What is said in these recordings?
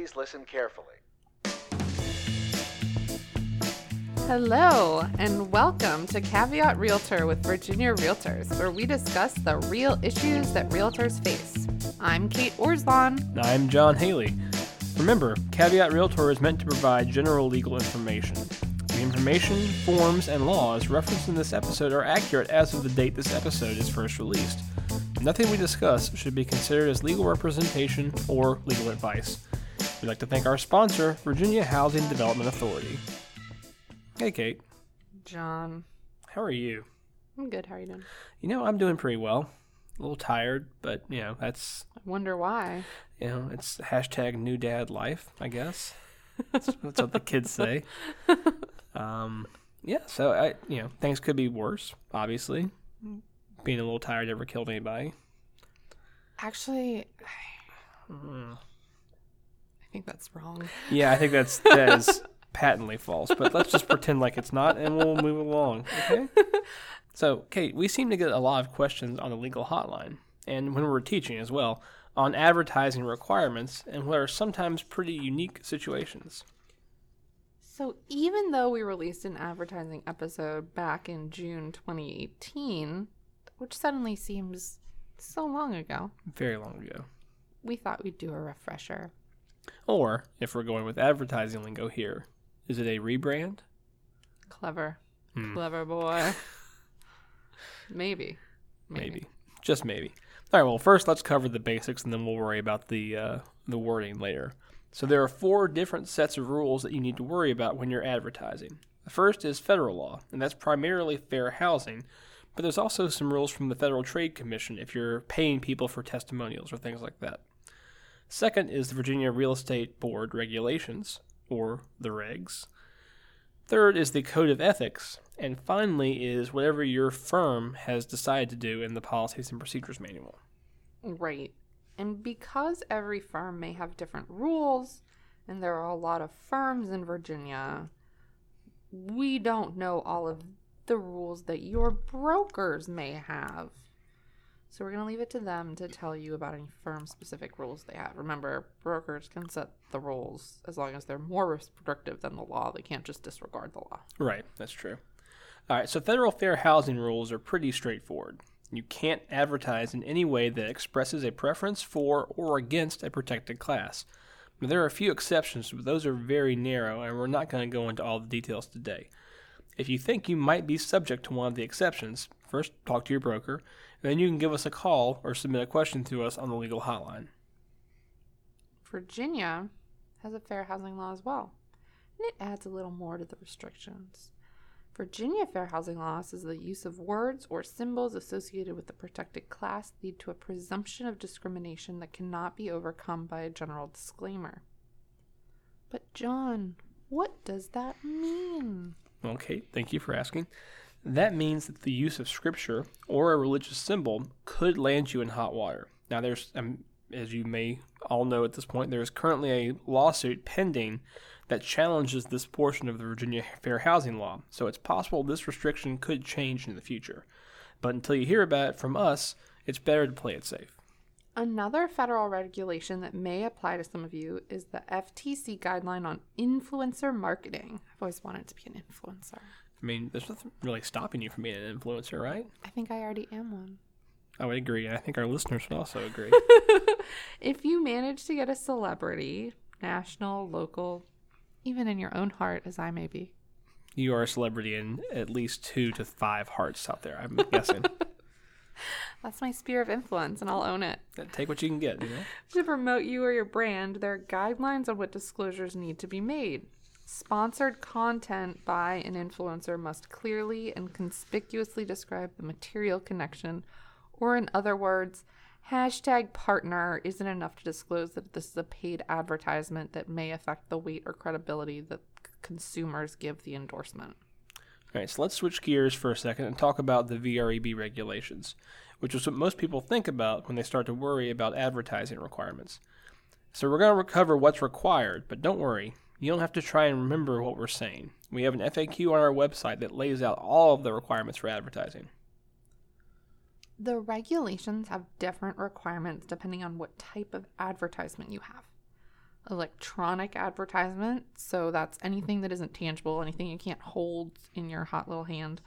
Please listen carefully. Hello, and welcome to Caveat Realtor with Virginia Realtors, where we discuss the real issues that realtors face. I'm Kate Orslon. I'm John Haley. Remember, Caveat Realtor is meant to provide general legal information. The information, forms, and laws referenced in this episode are accurate as of the date this episode is first released. Nothing we discuss should be considered as legal representation or legal advice. We'd like to thank our sponsor, Virginia Housing Development Authority. Hey, Kate. John. How are you? I'm good. How are you doing? You know, I'm doing pretty well. A little tired, but, you know, that's. I wonder why. You know, it's hashtag new dad life, I guess. that's, that's what the kids say. Um, yeah, so, I, you know, things could be worse, obviously. Being a little tired never killed anybody. Actually, Mm. I think that's wrong. Yeah, I think that's that is patently false. But let's just pretend like it's not, and we'll move along. Okay. So, Kate, we seem to get a lot of questions on the legal hotline, and when we're teaching as well, on advertising requirements and what are sometimes pretty unique situations. So, even though we released an advertising episode back in June 2018, which suddenly seems so long ago, Very long ago. we thought we'd do a refresher. Or, if we're going with advertising lingo here, is it a rebrand? Clever. Hmm. Clever boy. Maybe. Maybe. Just maybe. All right, well, first let's cover the basics and then we'll worry about the uh, the wording later. So there are four different sets of rules that you need to worry about when you're advertising. The first is federal law, and that's primarily fair housing, but there's also some rules from the Federal Trade Commission if you're paying people for testimonials or things like that. Second is the Virginia Real Estate Board regulations, or the regs. Third is the Code of Ethics. And finally is whatever your firm has decided to do in the Policies and Procedures Manual. Right. And because every firm may have different rules, and there are a lot of firms in Virginia, we don't know all of the rules that your brokers may have. So we're going to leave it to them to tell you about any firm specific rules they have. Remember, brokers can set the rules as long as they're more restrictive than the law. They can't just disregard the law. Right, that's true. All right, so federal fair housing rules are pretty straightforward. You can't advertise in any way that expresses a preference for or against a protected class. Now, there are a few exceptions, but those are very narrow, and we're not going to go into all the details today. If you think you might be subject to one of the exceptions, first talk to your broker, and then you can give us a call or submit a question to us on the legal hotline. Virginia has a fair housing law as well, and it adds a little more to the restrictions. Virginia fair housing law says the use of words or symbols associated with the protected class lead to a presumption of discrimination that cannot be overcome by a general disclaimer. But, John, what does that mean? Okay, thank you for asking. That means that the use of scripture or a religious symbol could land you in hot water. Now, there's, um, as you may all know at this point, there is currently a lawsuit pending that challenges this portion of the Virginia Fair Housing Law. So it's possible this restriction could change in the future. But until you hear about it from us, it's better to play it safe. Another federal regulation that may apply to some of you is the FTC guideline on influencer marketing. I've always wanted to be an influencer. I mean, there's nothing really stopping you from being an influencer, right? I think I already am one. Oh, I would agree, and I think our listeners would also agree. if you manage to get a celebrity, national, local, even in your own heart, as I may be, you are a celebrity in at least two to five hearts out there, I'm guessing. that's my sphere of influence, and I'll own it. Take what you can get, you know? To promote you or your brand, there are guidelines on what disclosures need to be made. Sponsored content by an influencer must clearly and conspicuously describe the material connection, or in other words, hashtag partner isn't enough to disclose that this is a paid advertisement that may affect the weight or credibility that c- consumers give the endorsement. All right, so let's switch gears for a second and talk about the VREB regulations, which is what most people think about when they start to worry about advertising requirements. So we're going to recover what's required, but don't worry, you don't have to try and remember what we're saying. We have an FAQ on our website that lays out all of the requirements for advertising. The regulations have different requirements depending on what type of advertisement you have. Electronic advertisement, so that's anything that isn't tangible, anything you can't hold in your hot little hand,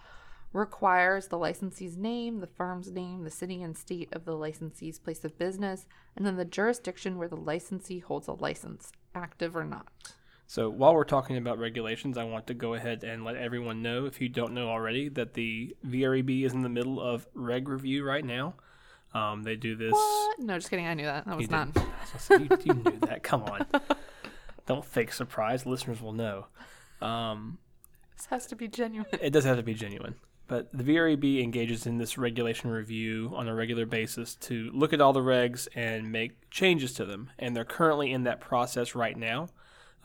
requires the licensee's name, the firm's name, the city and state of the licensee's place of business, and then the jurisdiction where the licensee holds a license, active or not. So while we're talking about regulations, I want to go ahead and let everyone know, if you don't know already, that the VREB is in the middle of reg review right now. Um, they do this. What? No, just kidding. I knew that. That was not. you, you knew that. Come on. Don't fake surprise. Listeners will know. Um, This has to be genuine. it does have to be genuine. But the VREB engages in this regulation review on a regular basis to look at all the regs and make changes to them. And they're currently in that process right now.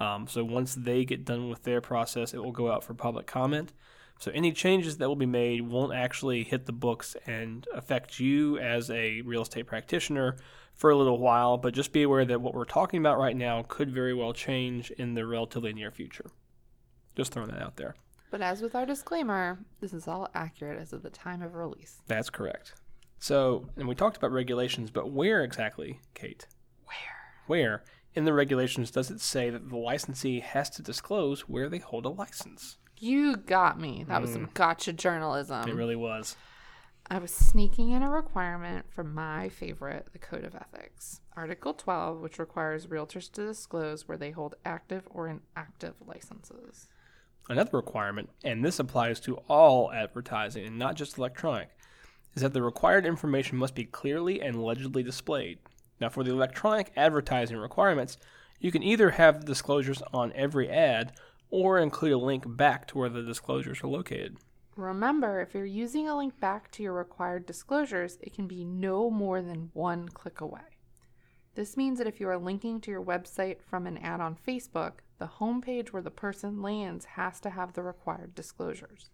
Um, so once they get done with their process, it will go out for public comment. So any changes that will be made won't actually hit the books and affect you as a real estate practitioner for a little while. But just be aware that what we're talking about right now could very well change in the relatively near future. Just throwing that out there. But as with our disclaimer, this is all accurate as of the time of release. That's correct. So, and we talked about regulations, but where exactly, Kate? Where? Where in the regulations does it say that the licensee has to disclose where they hold a license? You got me. That was some hmm. gotcha journalism. It really was. I was sneaking in a requirement from my favorite, the Code of Ethics. Article 12, which requires realtors to disclose where they hold active or inactive licenses. Another requirement, and this applies to all advertising and not just electronic, is that the required information must be clearly and legibly displayed. Now, for the electronic advertising requirements, you can either have the disclosures on every ad or include a link back to where the disclosures are located. Remember, if you're using a link back to your required disclosures, it can be no more than one click away. This means that if you are linking to your website from an ad on Facebook, the homepage where the person lands has to have the required disclosures.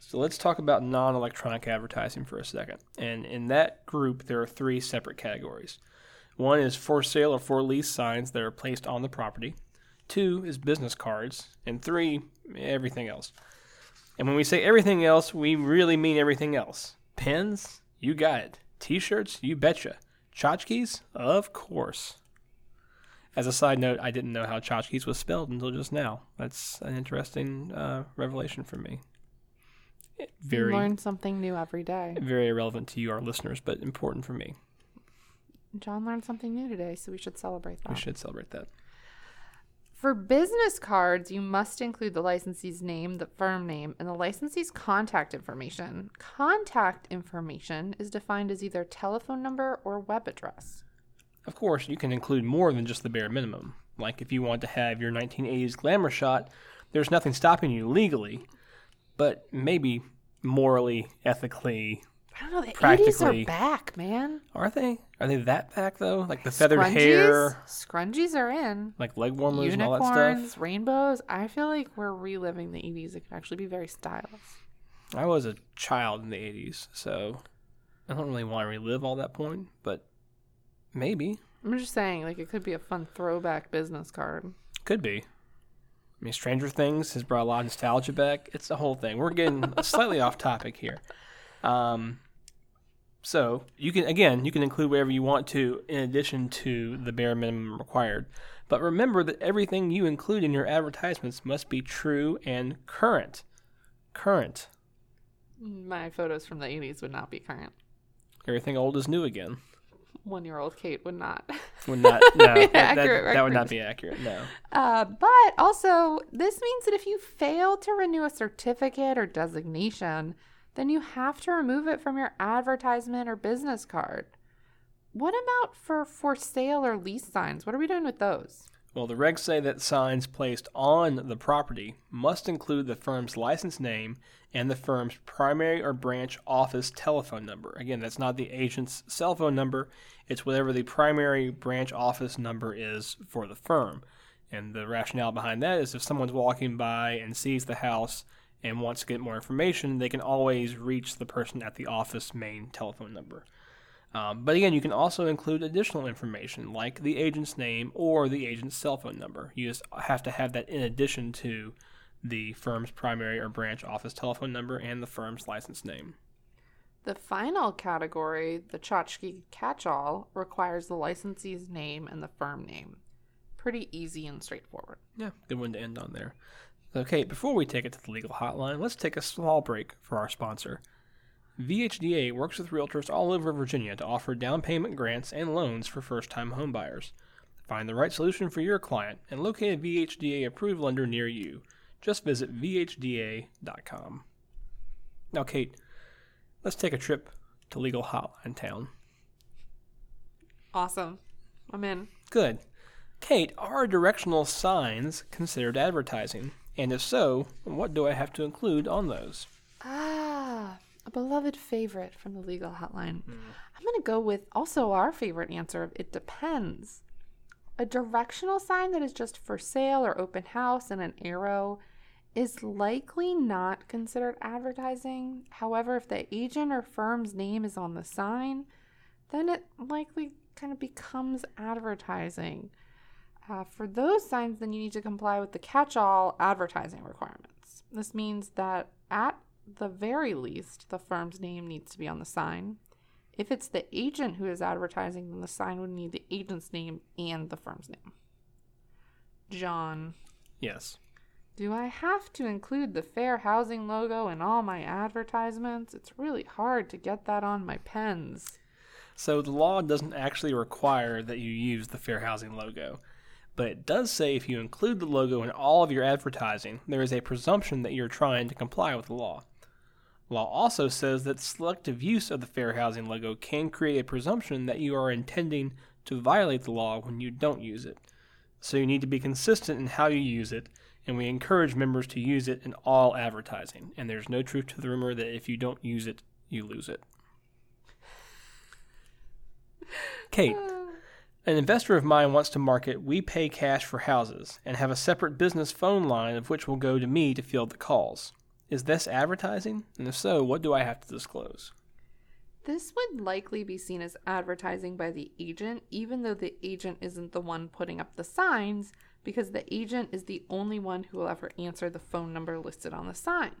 So let's talk about non electronic advertising for a second. And in that group, there are three separate categories. One is for sale or for lease signs that are placed on the property, two is business cards, and three, everything else. And when we say everything else, we really mean everything else. Pens? You got it. T shirts? You betcha. Tchotchkes? Of course. As a side note, I didn't know how tchotchkes was spelled until just now. That's an interesting uh, revelation for me. Very, Learn something new every day. very irrelevant to you, our listeners, but important for me. John learned something new today, so we should celebrate that. We should celebrate that. For business cards, you must include the licensee's name, the firm name, and the licensee's contact information. Contact information is defined as either telephone number or web address. Of course, you can include more than just the bare minimum. Like if you want to have your 1980s glamour shot, there's nothing stopping you legally, but maybe morally, ethically. I don't know. The 80s Practically- are back, man. Are they? Are they that back though? Like the feathered hair, Scrunchies are in. like leg warmers and all that stuff? rainbows. I feel like we're reliving the 80s. It can actually be very stylish. I was a child in the 80s, so I don't really want to relive all that point, but maybe. I'm just saying, like, it could be a fun throwback business card. Could be. I mean, Stranger Things has brought a lot of nostalgia back. It's the whole thing. We're getting slightly off topic here. Um, so you can again, you can include whatever you want to in addition to the bare minimum required. But remember that everything you include in your advertisements must be true and current. Current. My photos from the 80s would not be current. Everything old is new again. One year old Kate would not. Would not. No, that, that, that would not be accurate. No. Uh, but also, this means that if you fail to renew a certificate or designation, then you have to remove it from your advertisement or business card. What about for for sale or lease signs? What are we doing with those? Well, the regs say that signs placed on the property must include the firm's license name and the firm's primary or branch office telephone number. Again, that's not the agent's cell phone number, it's whatever the primary branch office number is for the firm. And the rationale behind that is if someone's walking by and sees the house and wants to get more information, they can always reach the person at the office main telephone number. Um, but again, you can also include additional information like the agent's name or the agent's cell phone number. You just have to have that in addition to the firm's primary or branch office telephone number and the firm's license name. The final category, the tchotchke catch-all, requires the licensee's name and the firm name. pretty easy and straightforward. Yeah, good one to end on there. Okay, before we take it to the legal hotline, let's take a small break for our sponsor. VHDA works with realtors all over Virginia to offer down payment grants and loans for first time homebuyers. Find the right solution for your client and locate a VHDA approved lender near you. Just visit VHDA.com. Now, Kate, let's take a trip to Legal Hotline Town. Awesome. I'm in. Good. Kate, are directional signs considered advertising? And if so, what do I have to include on those? Ah, a beloved favorite from the legal hotline. I'm going to go with also our favorite answer of it depends. A directional sign that is just for sale or open house and an arrow is likely not considered advertising. However, if the agent or firm's name is on the sign, then it likely kind of becomes advertising. Uh, for those signs, then you need to comply with the catch all advertising requirements. This means that at the very least, the firm's name needs to be on the sign. If it's the agent who is advertising, then the sign would need the agent's name and the firm's name. John, Yes. do I have to include the fair housing logo in all my advertisements? It's really hard to get that on my pens. So the law doesn't actually require that you use the fair housing logo, but it does say if you include the logo in all of your advertising, there is a presumption that you're trying to comply with the law. Law also says that selective use of the fair housing logo can create a presumption that you are intending to violate the law when you don't use it. So you need to be consistent in how you use it, and we encourage members to use it in all advertising. And there's no truth to the rumor that if you don't use it, you lose it. Kate, an investor of mine wants to market We Pay Cash for houses and have a separate business phone line of which will go to me to field the calls. Is this advertising? And if so, what do I have to disclose? This would likely be seen as advertising by the agent, even though the agent isn't the one putting up the signs, because the agent is the only one who will ever answer the phone number listed on the sign.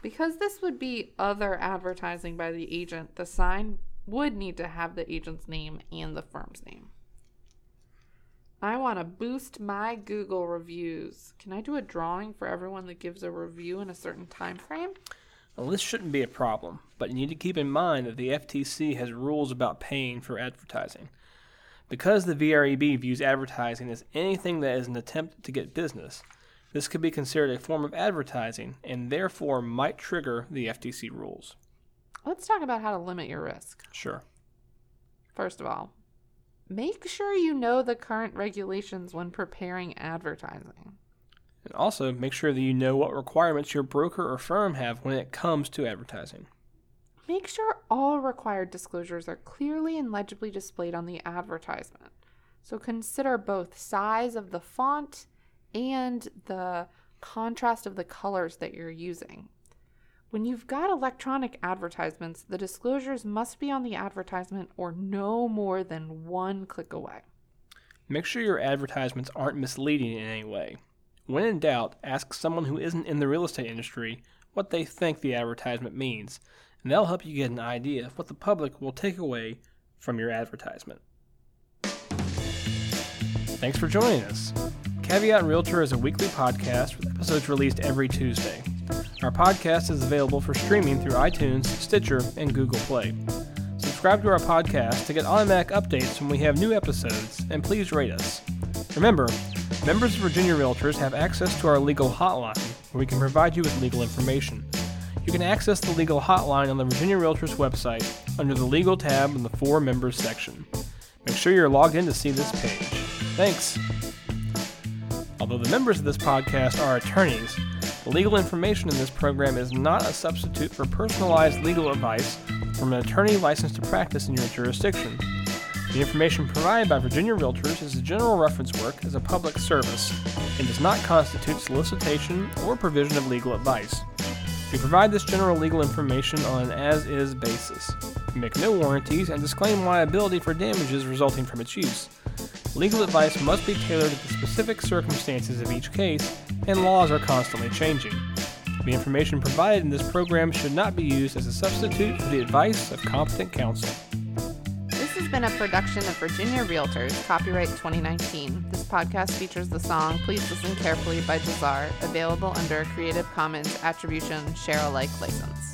Because this would be other advertising by the agent, the sign would need to have the agent's name and the firm's name. I want to boost my Google reviews. Can I do a drawing for everyone that gives a review in a certain time frame? Well, this shouldn't be a problem, but you need to keep in mind that the FTC has rules about paying for advertising. Because the VREB views advertising as anything that is an attempt to get business, this could be considered a form of advertising and therefore might trigger the FTC rules. Let's talk about how to limit your risk. Sure. First of all, make sure you know the current regulations when preparing advertising. And also, make sure that you know what requirements your broker or firm have when it comes to advertising. Make sure all required disclosures are clearly and legibly displayed on the advertisement. So consider both size of the font and the contrast of the colors that you're using. When you've got electronic advertisements, the disclosures must be on the advertisement or no more than one click away. Make sure your advertisements aren't misleading in any way. When in doubt, ask someone who isn't in the real estate industry what they think the advertisement means, and they'll help you get an idea of what the public will take away from your advertisement. Thanks for joining us. Caveat Realtor is a weekly podcast with episodes released every Tuesday. Our podcast is available for streaming through iTunes, Stitcher, and Google Play. Subscribe to our podcast to get automatic updates when we have new episodes, and please rate us. Remember, members of Virginia Realtors have access to our legal hotline, where we can provide you with legal information. You can access the legal hotline on the Virginia Realtors website under the Legal tab in the For Members section. Make sure you're logged in to see this page. Thanks! Although the members of this podcast are attorneys, legal information in this program is not a substitute for personalized legal advice from an attorney licensed to practice in your jurisdiction. The information provided by Virginia Realtors is a general reference work as a public service and does not constitute solicitation or provision of legal advice. We provide this general legal information on an as is basis. We make no warranties and disclaim liability for damages resulting from its use. Legal advice must be tailored to the specific circumstances of each case, and laws are constantly changing. The information provided in this program should not be used as a substitute for the advice of competent counsel. This has been a production of Virginia Realtors, copyright 2019. This podcast features the song Please Listen Carefully by Jahzzar, available under a Creative Commons Attribution Share Alike license.